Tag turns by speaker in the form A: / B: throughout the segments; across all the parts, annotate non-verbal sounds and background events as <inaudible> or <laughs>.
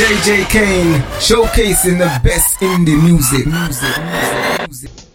A: JJ Kane, showcasing the best indie music. music, music, music.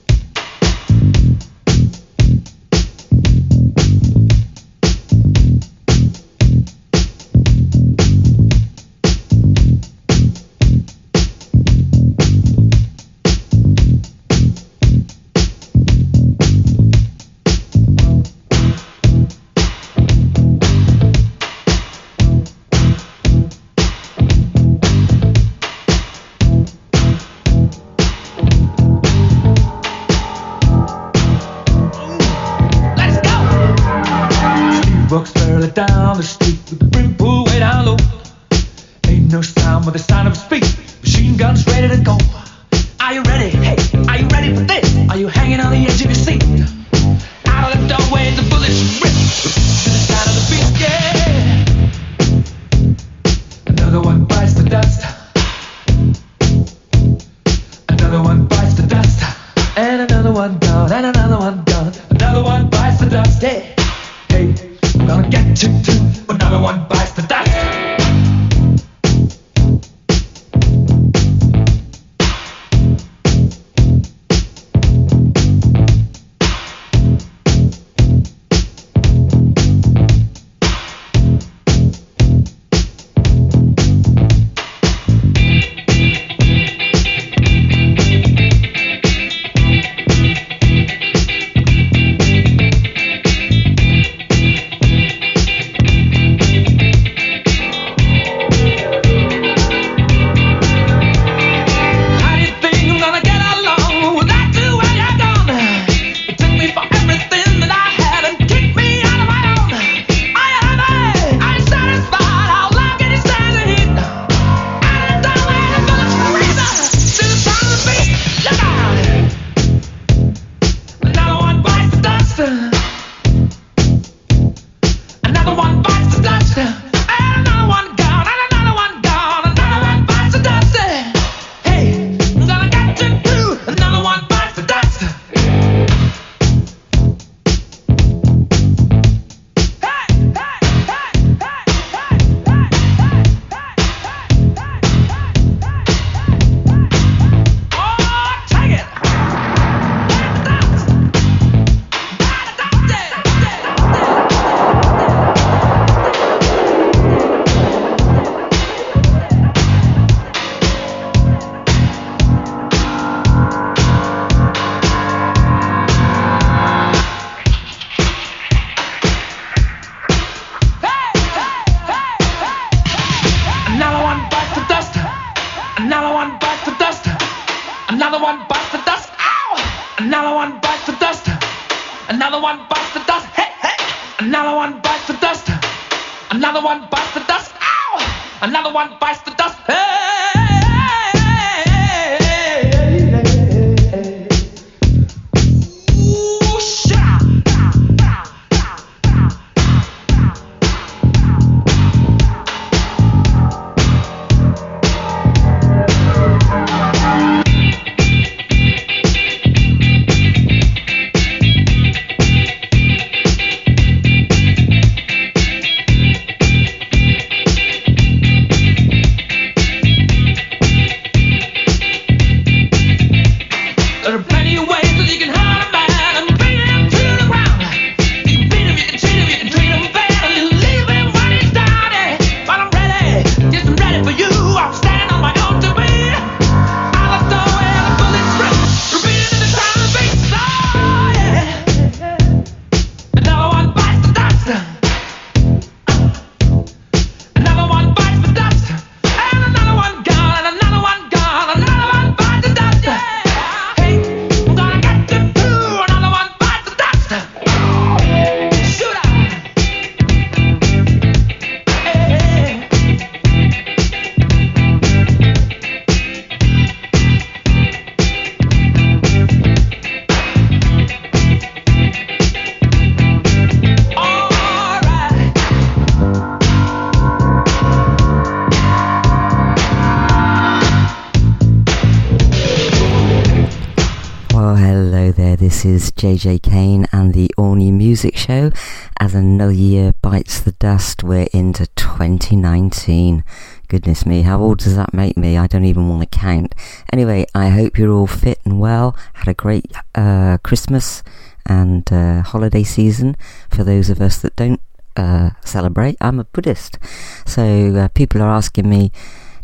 B: Is JJ Kane and the All New Music Show. As another year bites the dust, we're into 2019.
C: Goodness me, how old does that make me? I don't even want to count. Anyway, I hope you're all fit and well. Had a great uh, Christmas and uh, holiday season for those of us that don't uh, celebrate. I'm a Buddhist, so uh, people are asking me,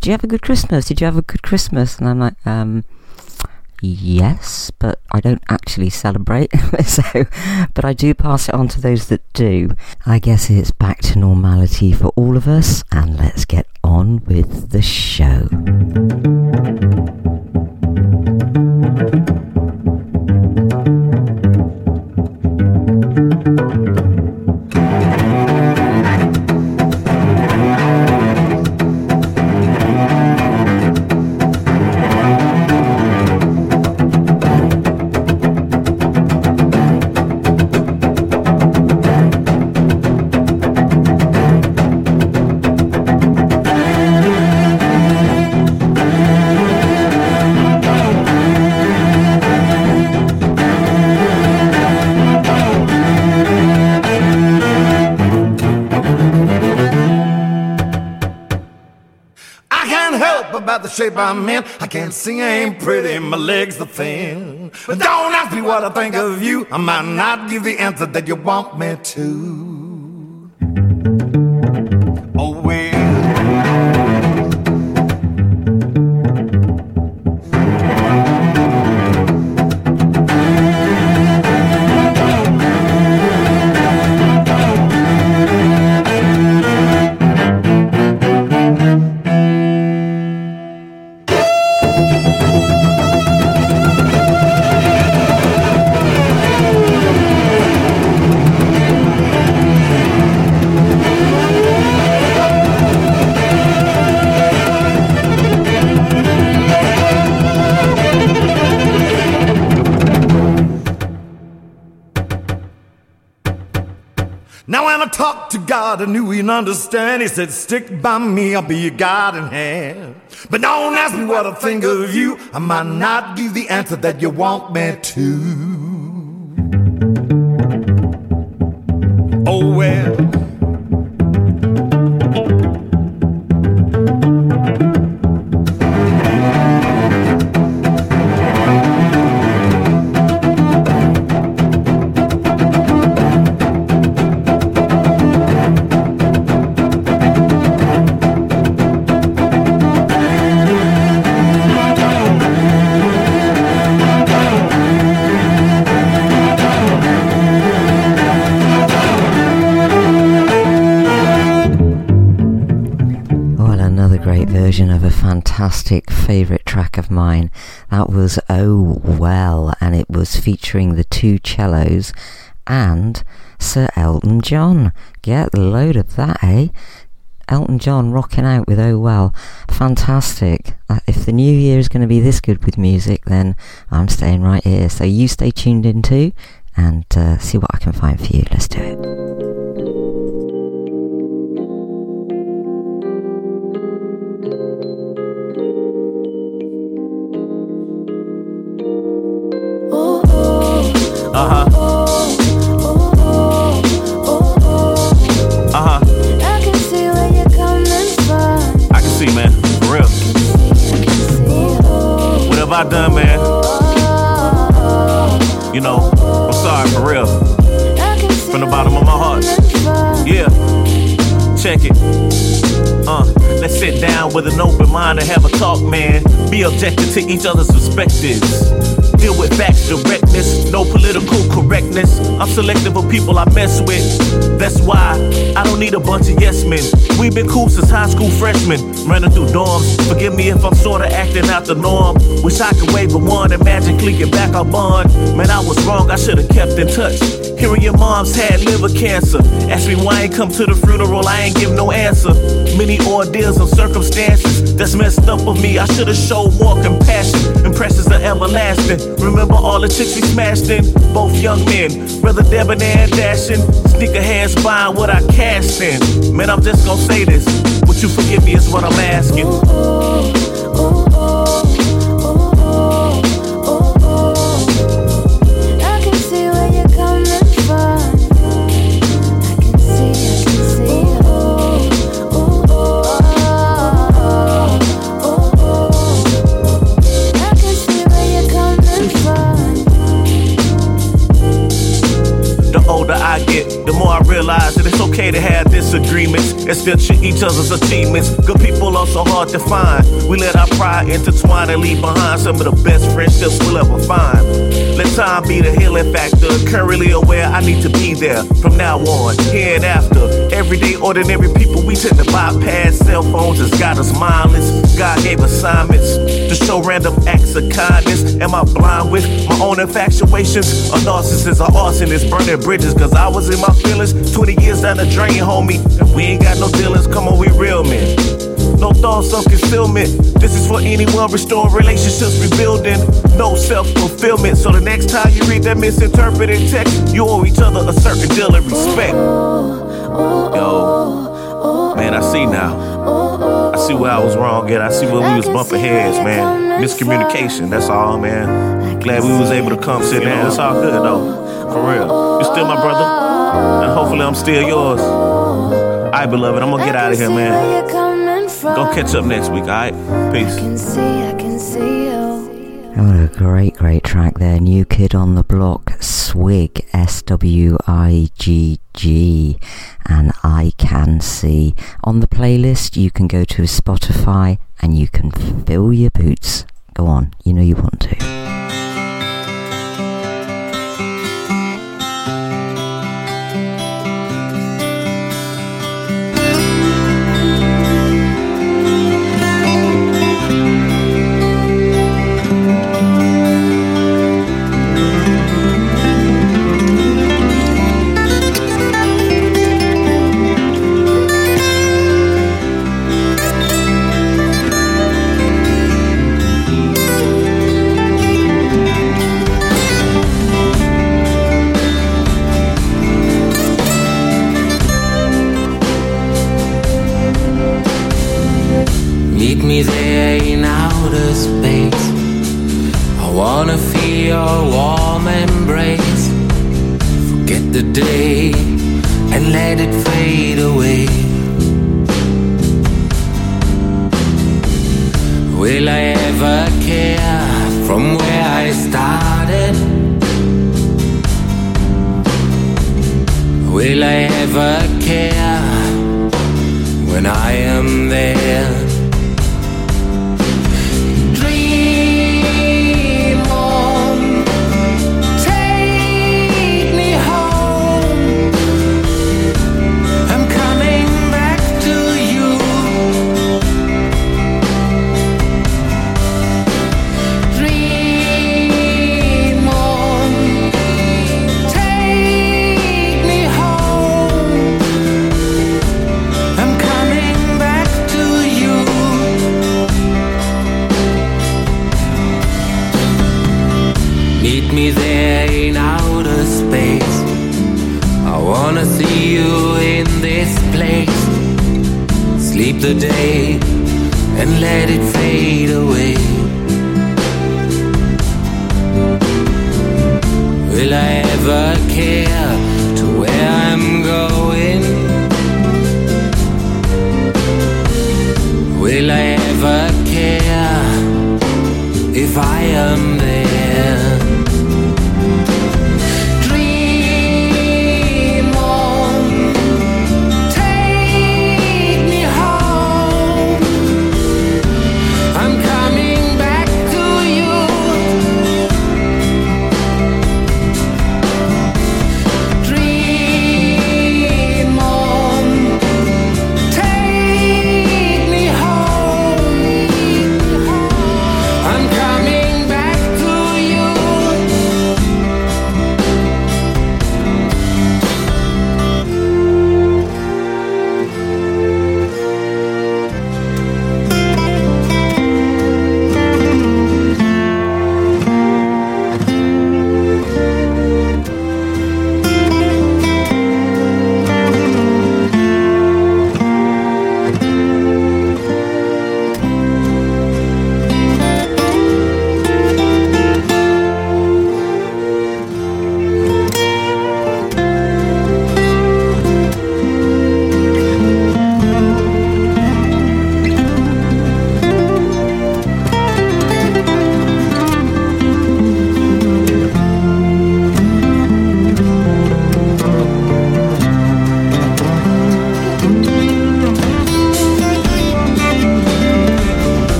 C: "Do you have a good Christmas? Did you have a good Christmas?" And I'm like, um, Yes, but I don't actually celebrate, <laughs> so but I do pass it on to those that do. I guess it's back to normality for all of us, and let's get on with the show.
B: In. I can't sing, I ain't pretty, my legs are thin. But don't ask me what I think of you. I might not give the answer that you want me to. I understand. He said, Stick by me, I'll be your guiding hand. But don't ask me what I think of you. I might not give the answer that you want me to. Oh, well. Featuring the two cellos and Sir Elton John. Get the load of that, eh? Elton John rocking out with Oh Well. Fantastic. Uh, if the new year is going to be this good with music, then I'm staying right here. So you stay tuned in too and uh, see what I can find for you. Let's do it.
D: Uh huh. Uh huh. I can see where you're coming from. I can see, man. For real. What have I done, man? You know, I'm sorry, for real. From the bottom of my heart. Yeah. Check it. Uh, let's sit down with an open mind and have a talk, man. Be objective to each other's perspectives. Deal with facts, directness, no political correctness. I'm selective of people I mess with. That's why I don't need a bunch of yes men. We've been cool since high school freshmen, running through dorms. Forgive me if I'm sorta acting out the norm. Wish I could wave a wand and magically get back our bond. Man, I was wrong, I should've kept in touch. Hearing your mom's had liver cancer. Ask me why I ain't come to the funeral, I ain't give no answer. Many ordeals and circumstances that's messed up with me. I should've showed more compassion. Impressions are everlasting. Remember all the chicks we smashed in? Both young men, brother debonair and dashing. Sneaker hands buying what I cashed in. Man, I'm just gonna say this. Would you forgive me is what I'm asking. Friends filter each other's achievements. Good people are so hard to find. We let our pride intertwine and leave behind some of the best friendships we'll ever find. Let time be the healing factor. Currently aware I need to be there from now on, here and after. Everyday ordinary people, we tend to bypass cell phones has got us mindless. God gave assignments to show random acts of kindness. Am I blind with my own infatuations? A narcissist, a arsonist, burning bridges. Cause I was in my feelings 20 years down the drain, homie. And we ain't got no dealings, come on, we real men. No thoughts of concealment. This is for anyone restoring relationships, rebuilding. No self fulfillment. So the next time you read that misinterpreted text, you owe each other a certain deal of respect. Yo, man, I see now. I see where I was wrong at. I see where we was bumping heads, man. Miscommunication, that's all, man. Glad we was able to come sit down. It's all good, though. For real. You're still my brother. And hopefully I'm still yours. All right, beloved, I'm gonna get out of here, man. Go catch up next week, alright? Peace. I can see, I can see you.
E: What a great, great track there. New Kid on the Block, Swigg, S W I G G, and I Can See. On the playlist, you can go to Spotify and you can fill your boots. Go on, you know you want to.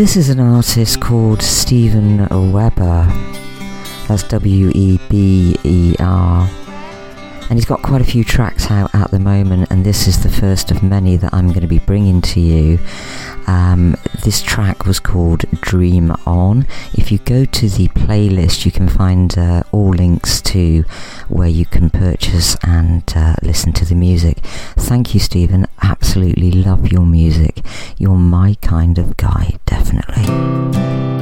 C: This is an artist called Stephan Weber. That's W E B E R. And he's got quite a few tracks out at the moment, and this is the first of many that I'm going to be bringing to you. Um, this track was called Dream On. If you go to the playlist, you can find uh, all links to where you can purchase and uh, listen to the music. Thank you, Stephan. Absolutely love your music. You're my kind of guy, definitely.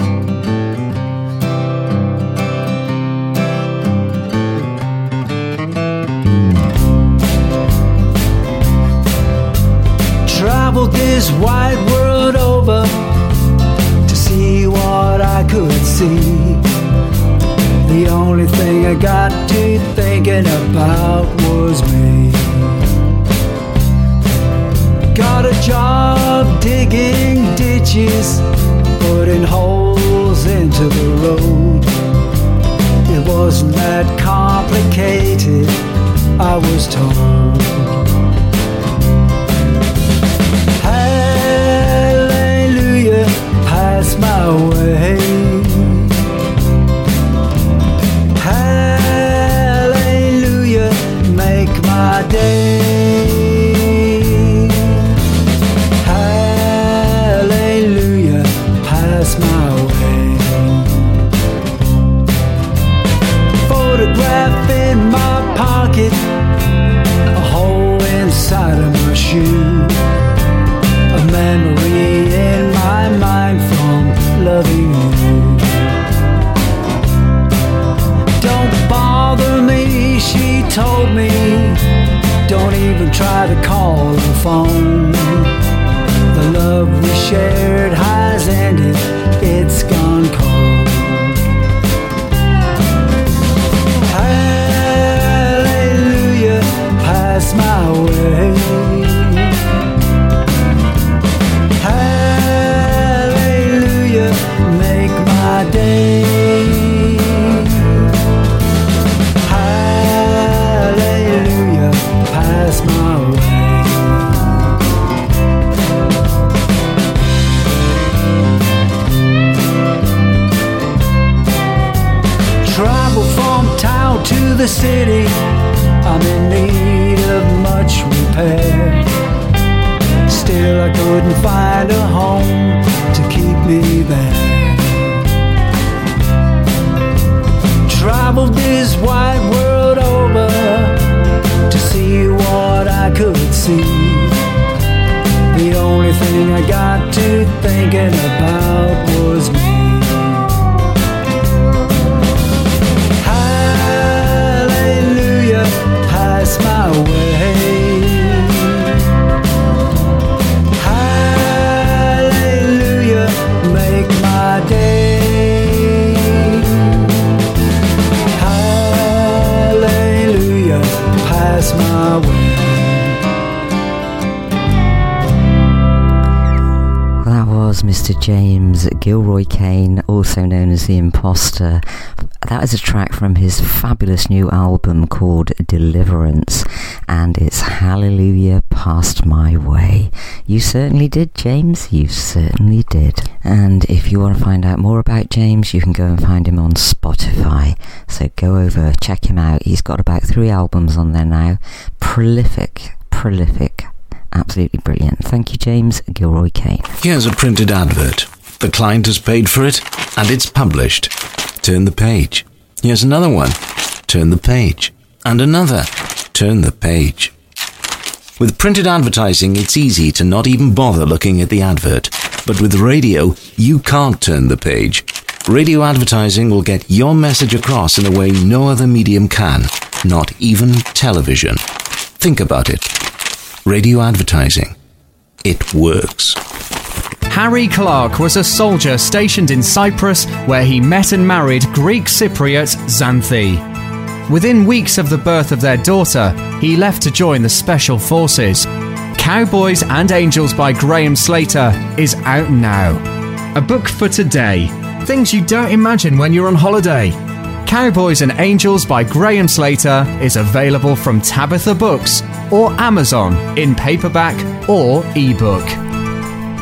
F: This wide world over to see what I could see. The only thing I got to thinking about was me. Got a job digging ditches, putting holes into the road. It wasn't that complicated, I was told. Pass my way. Hallelujah, make my day.
C: James Gilroy Kane, also known as The Imposter. That is a track from his fabulous new album called Deliverance, and it's Hallelujah Passed My Way. You certainly did, James. You certainly did. And if you want to find out more about James, you can go and find him on Spotify. So go over, check him out. He's got about three albums on there now. Prolific, prolific Absolutely brilliant. Thank you, James Gilroy Kane.
G: Here's a printed advert. The client has paid for it, and it's published. Turn the page. Here's another one. Turn the page. And another. Turn the page. With printed advertising, it's easy to not even bother looking at the advert. But with radio, you can't turn the page. Radio advertising will get your message across in a way no other medium can, not even television. Think about it radio advertising. It works.
H: Harry Clark was a soldier stationed in Cyprus where he met and married Greek Cypriot Xanthi. Within weeks of the birth of their daughter, he left to join the Special Forces. Cowboys and Angels by Graham Slater is out now. A book for today. Things you don't imagine when you're on holiday. Cowboys and Angels by Graham Slater is available from Tabitha Books or Amazon in paperback or ebook.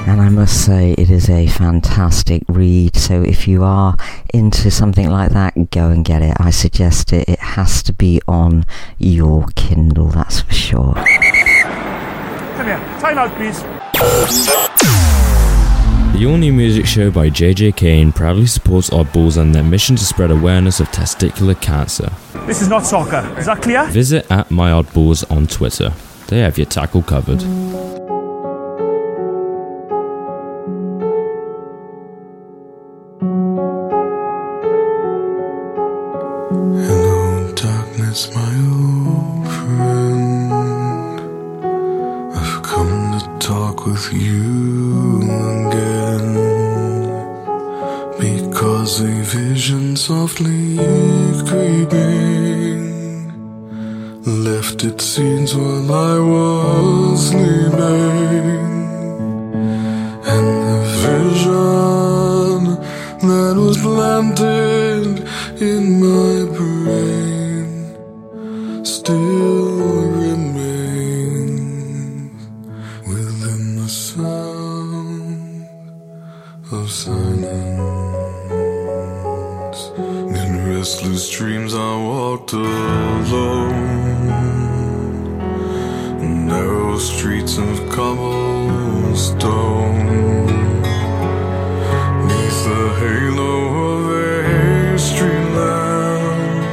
B: And I must say, it is a fantastic read. So if you are into something like that, go and get it. I suggest it. It has to be on your Kindle, that's for sure.
I: Come here, time out, please.
J: The All New Music Show by JJ Kane proudly supports Oddballs and their mission to spread awareness of testicular cancer.
I: This is not soccer. Is that clear?
J: Visit at My Oddballs on Twitter. They have your tackle covered.
K: Hello, darkness, my old friend. I've come to talk with you Because a vision softly creeping left its scenes while I was sleeping. And the vision that was planted in my brain still walked alone, narrow streets of cobblestone. Neath the halo of a street lamp,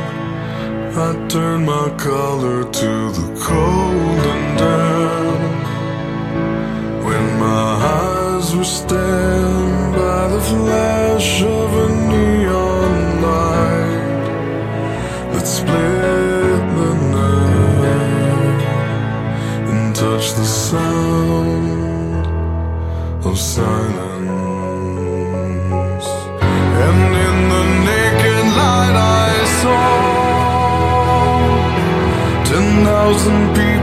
K: I turned my collar touched the sound of silence. And in the naked light I saw ten thousand people,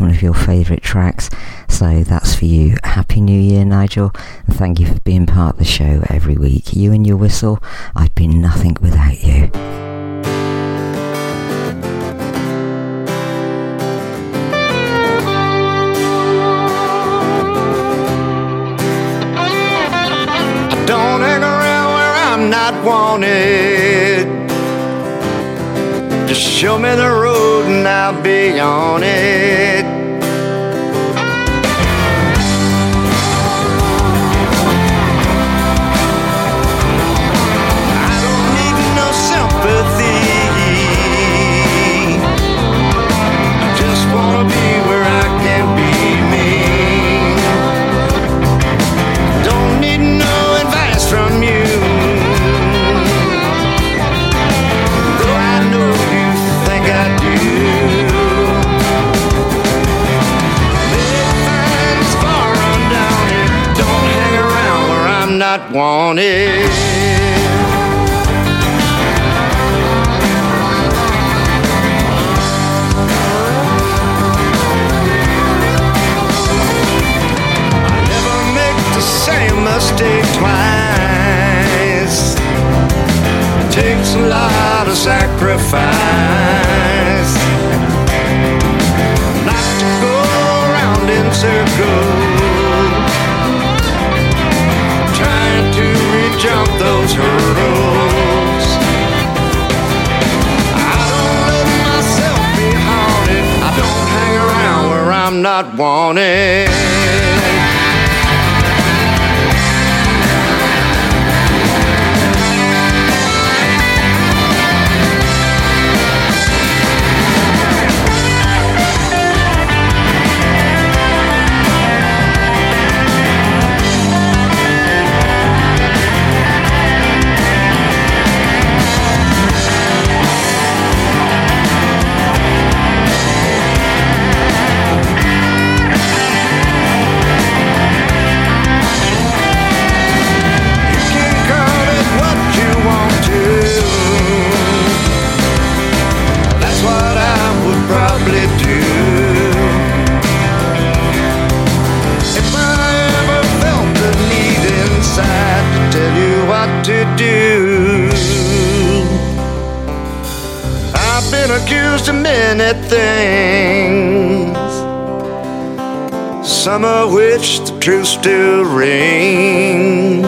K: One of
B: your favourite tracks. So that's for you. Happy New Year, Nigel. And thank you for being part of the show every week. You and your whistle, I'd be nothing without you.
L: not wanted. Just show me the road. I'll be on it. Wanted. never make the same mistake twice. Takes a lot of sacrifice. Hurdles. I don't let myself be haunted. I don't hang around where I'm not wanted. Some of which the truth still rings.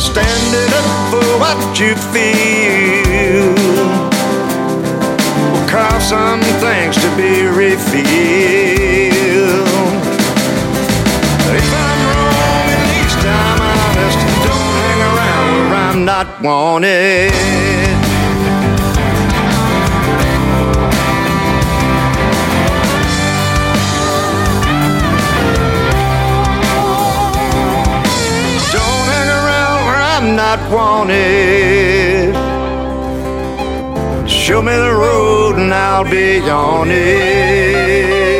L: Standing up for what you feel will cause some things to be revealed. If I'm wrong, at least I'm honest. Don't hang around where I'm not wanted. Not wanted. Show me the road and I'll be on it.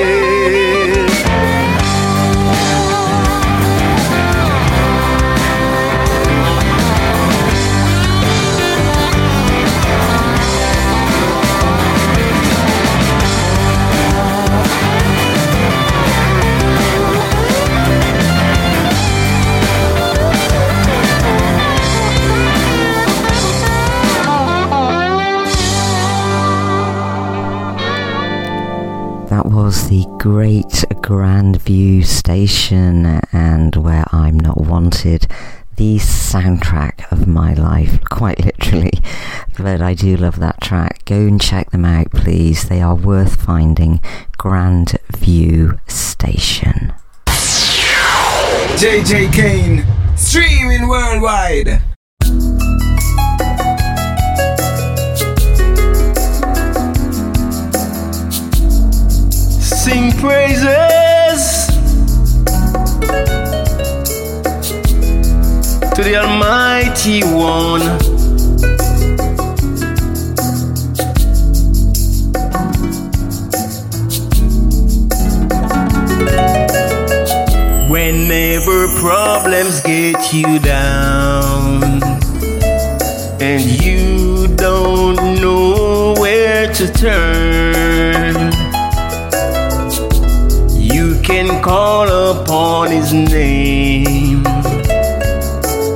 C: Great Grandview Station and Where I'm Not Wanted, the soundtrack of my life, quite literally. <laughs> But I do love that track. Go and check them out, please. They are worth finding. Grand View Station.
A: JJ Kane, streaming worldwide.
M: Praises to the Almighty One. Whenever problems get you down and you don't know where to turn, call upon his name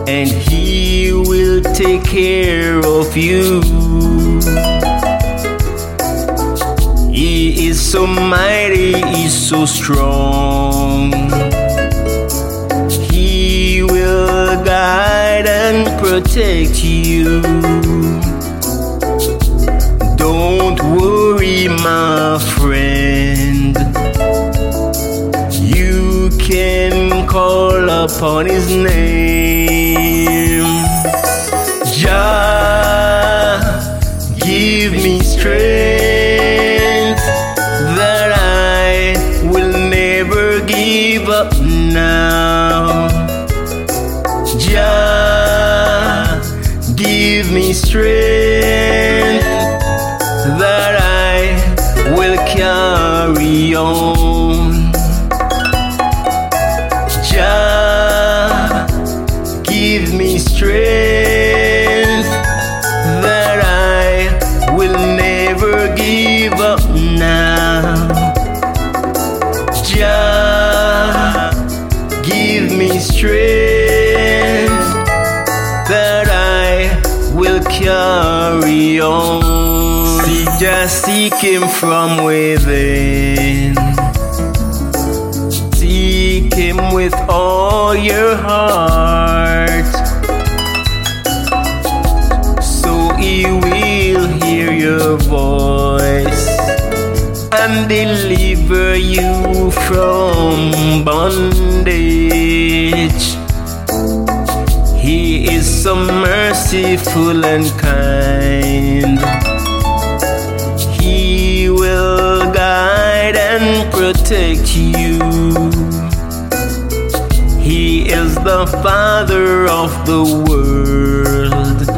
M: and he will take care of you. He is so mighty, he's so strong. He will guide and protect you. Don't worry, my upon his name. Will carry on. Just seek Him from within. Seek Him with all your heart. So He will hear your voice and deliver you from bondage. Merciful and kind. He will guide and protect you. He is the Father of the world,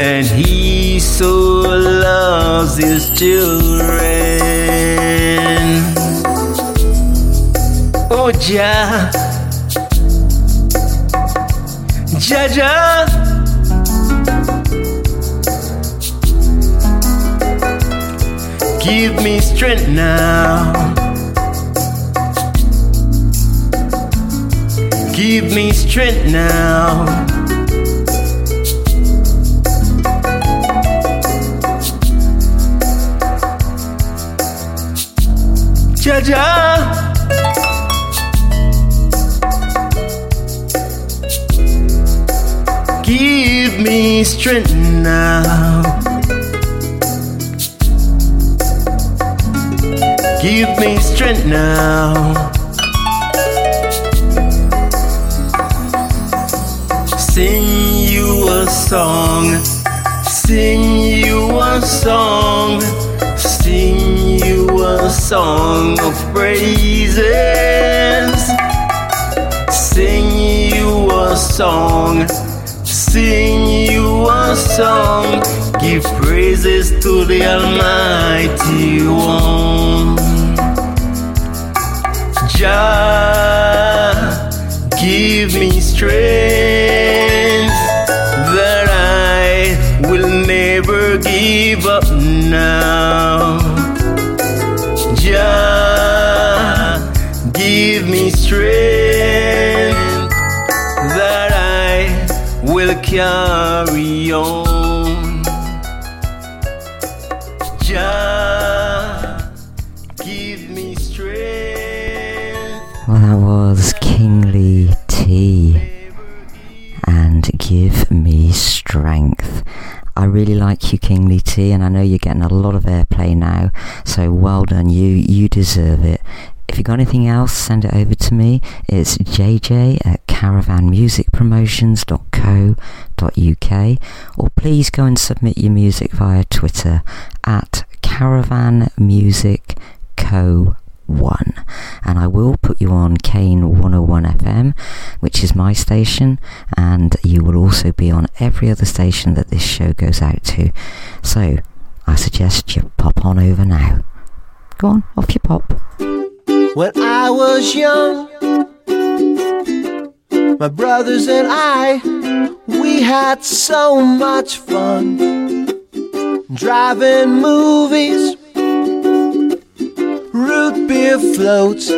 M: and He so loves His children. Oh, Jah. Jaja. Give me strength now. Give me strength now. Jaja. Give me strength now. Give me strength now. Sing you a song. Sing you a song. Sing you a song of praises. Sing you a song sing you a song, give praises to the Almighty One. Jah, give me strength that I will never give up now. Jah, give me strength that I will carry on.
C: Like you, Kingly T, and I know you're getting a lot of airplay now, so well done you. You deserve it. If you've got anything else, send it over to me. It's jj at caravanmusicpromotions.co.uk or please go and submit your music via Twitter at caravanmusicco1 and I will put you on Kane 101 FM which is my station and you will also be on every other station that this show goes out to. So I suggest you pop on over now. Go on off you pop.
N: When I was young, my brothers and I, we had so much fun. Driving movies, root beer floats,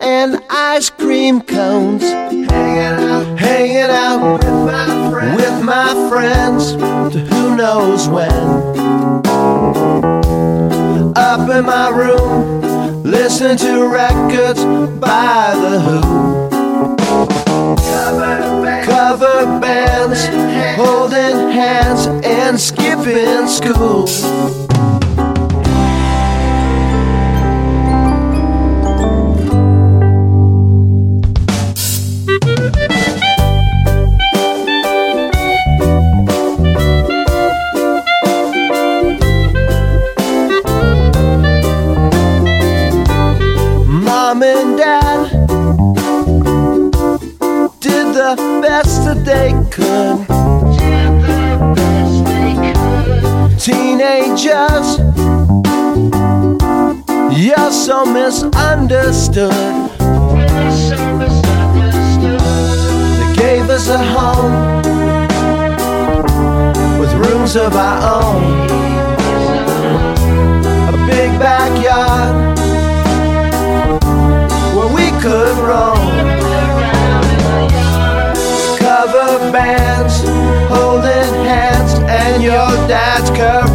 N: and ice cream cones. Hanging out, hanging out with my friends, with my friends to who knows when. Up in my room, listen to records by the Who. Cover bands, holding hands and skipping school. The best that they could. Teenagers, you're so misunderstood. They gave us a home with rooms of our own, a big backyard where we could roam. Bands, holding hands, and your dad's curfew.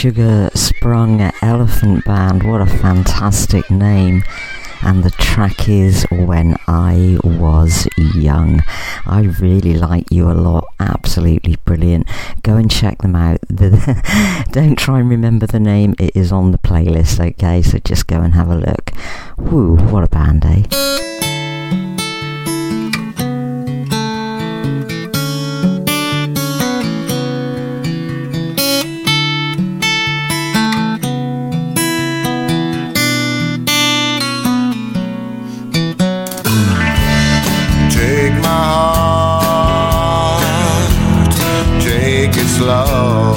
B: Sugar Sprung Elephant Band. What a fantastic name. And the track is When I Was Young. I really like you a lot. Absolutely brilliant. Go and check them out. <laughs> Don't try and remember the name, it is on the playlist, okay? So just go and have a look. Woo, what a band, eh?
L: Slow.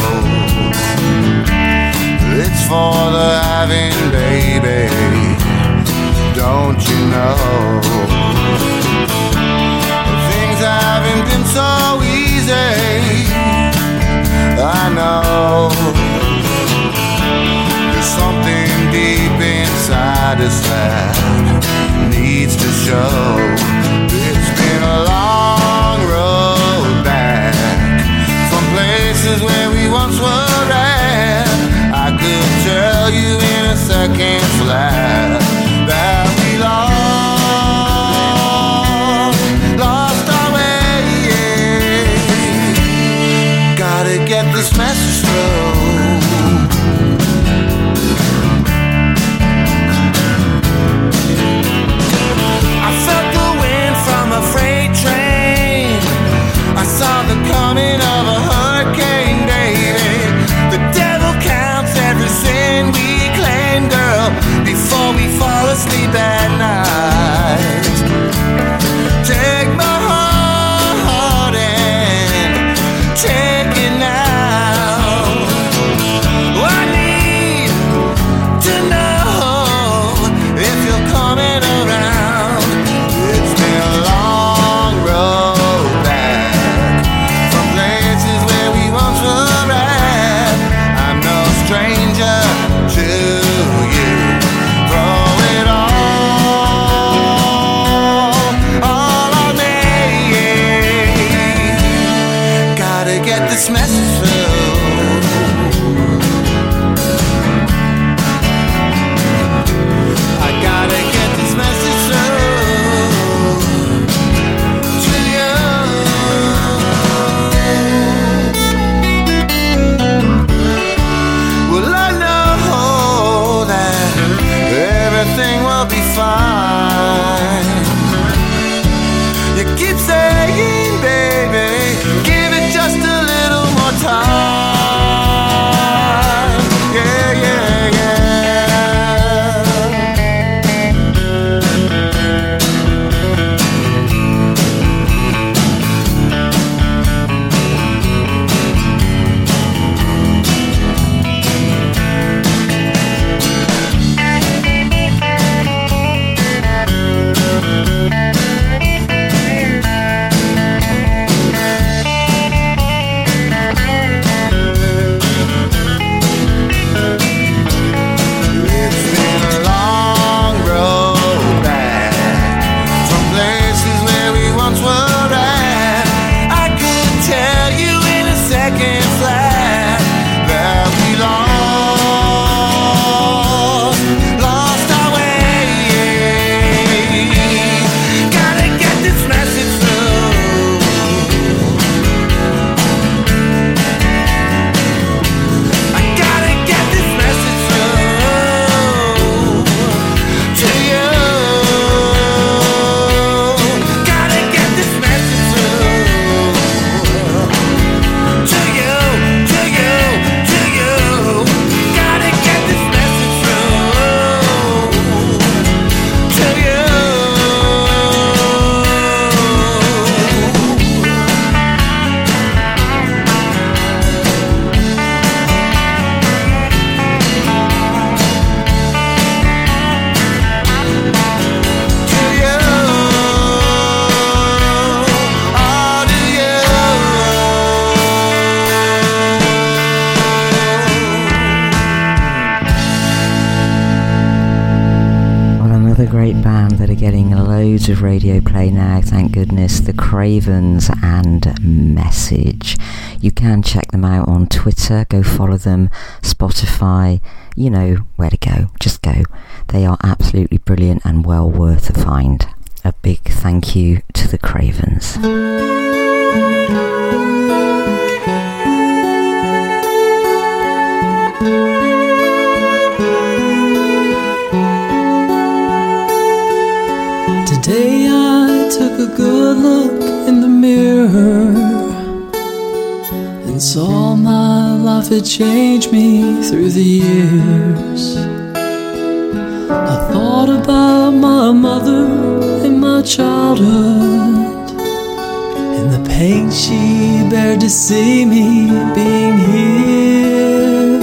L: It's for the having, baby. Don't you know? Things haven't been so easy. I know. There's something deep inside us that needs to show. It's been a long places where
C: loads of radio play now, thank goodness. The Cravens and Message. You can check them out on Twitter, go follow them, Spotify, you know where to go, just go. They are absolutely brilliant and well worth a find. A big thank you to the Cravens.
O: Good look in the mirror and saw my life had changed me through the years. I thought about my mother in my childhood and the pain she bared to see me being here.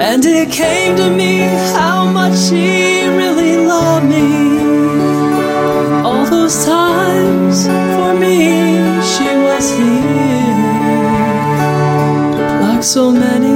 O: And it came to me how much she really loved me. Those times for me, she was here. Like so many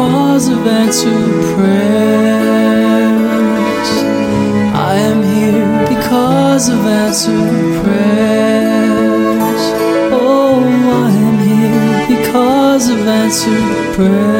O: cause of answered prayers. I am here because of answered prayers.
F: Oh, I am here because of answered prayers.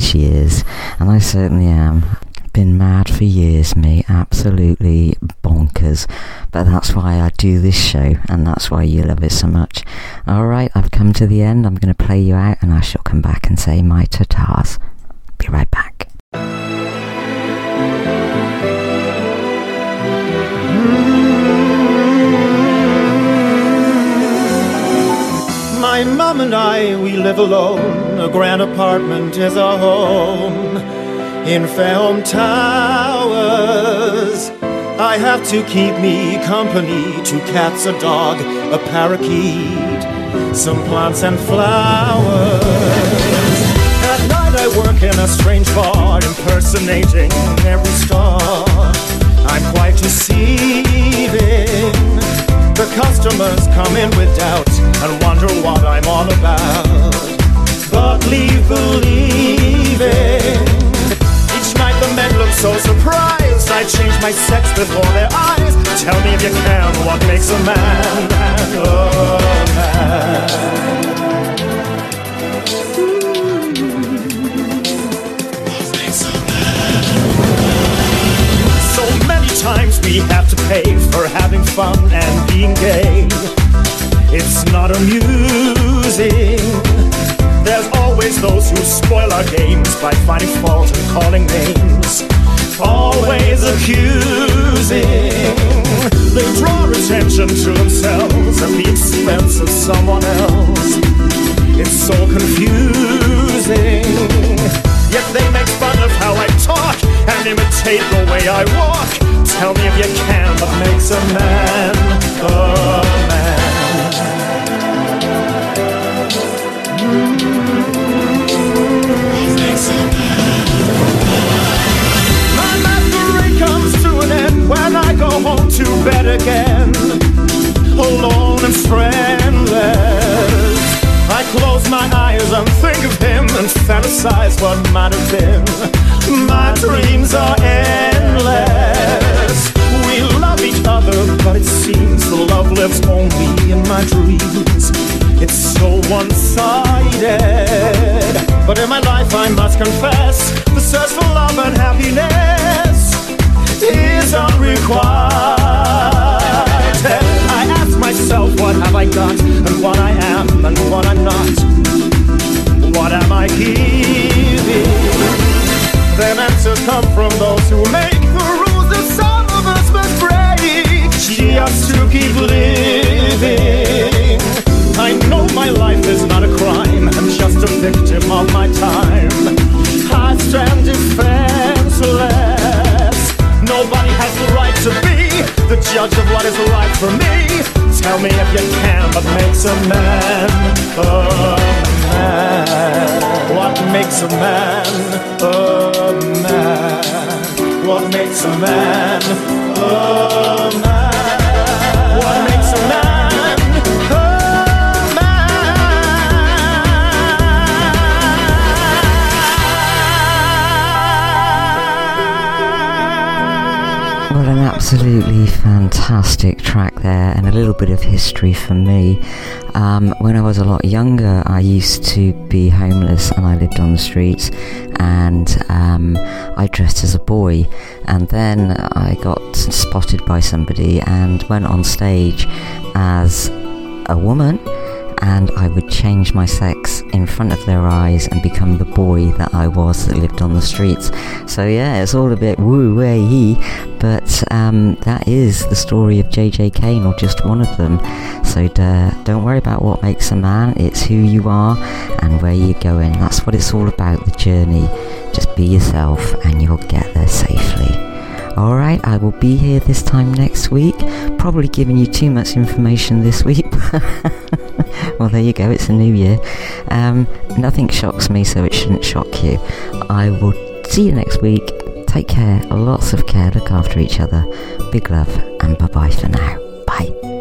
P: these years, and I
C: certainly am. Been mad for years, me, absolutely bonkers. But that's why I do this show, and that's why you love it so much. Alright, I've come to the end. I'm going to play you out, and I shall come back and say my tatas. Be right back.
P: My
Q: mom and I, we live alone. A grand apartment is our home. In Fairholme Towers, I have to keep me company. Two cats, a dog, a parakeet, some plants and flowers. At night I work in a strange bar, impersonating every star. I'm quite deceiving. The customers come in with doubt and wonder what I'm all about. But leave believing. Each night the men look so surprised. I change my sex before their eyes. Tell me if you can what makes a man a man. Oh, we have to pay for having fun and being gay. It's not amusing. There's always those who spoil our games by finding fault and calling names. Always accusing. They draw attention to themselves at the expense of someone else. It's so confusing. Yet they make fun of how I talk and imitate the way I walk. Tell me if you can what makes a man a man. My masquerade comes to an end when I go home to bed again, alone and friendless. I close my eyes and think of him and fantasize what might have been. My dreams are endless. Each other, but it seems the love lives only in my dreams. It's so one sided. But in my life, I must confess, the search for love and happiness is unrequited. I ask myself, what have I got, and what I am, and what I'm not. What am I giving? Then answers come from those who make to keep living. I know my life is not a crime, I'm just a victim of my time. I stand defenseless. Nobody has the right to be the judge of what is right for me. Tell me if you can, what makes a man a man? What makes a man a man? What makes a man a man?
C: Absolutely fantastic track there, and a little bit of history for me. Um, when I was a lot younger, I used to be homeless and I lived on the streets, and um, I dressed as a boy. And then I got spotted by somebody and went on stage as a woman and I would change my sex in front of their eyes and become the boy that I was that lived on the streets. So yeah, it's all a bit woo wee, but um, that is the story of JJ Kane, or just one of them. So don't worry about what makes a man; it's who you are and where you're going. That's what it's all about. The journey. Just be yourself, and you'll get there safely. Alright, I will be here this time next week. Probably giving you too much information this week. <laughs> well, there you go, it's a new year. Um, nothing shocks me, so it shouldn't shock you. I will see you next week. Take care, lots of care, look after each other. Big love, and bye bye for now. Bye.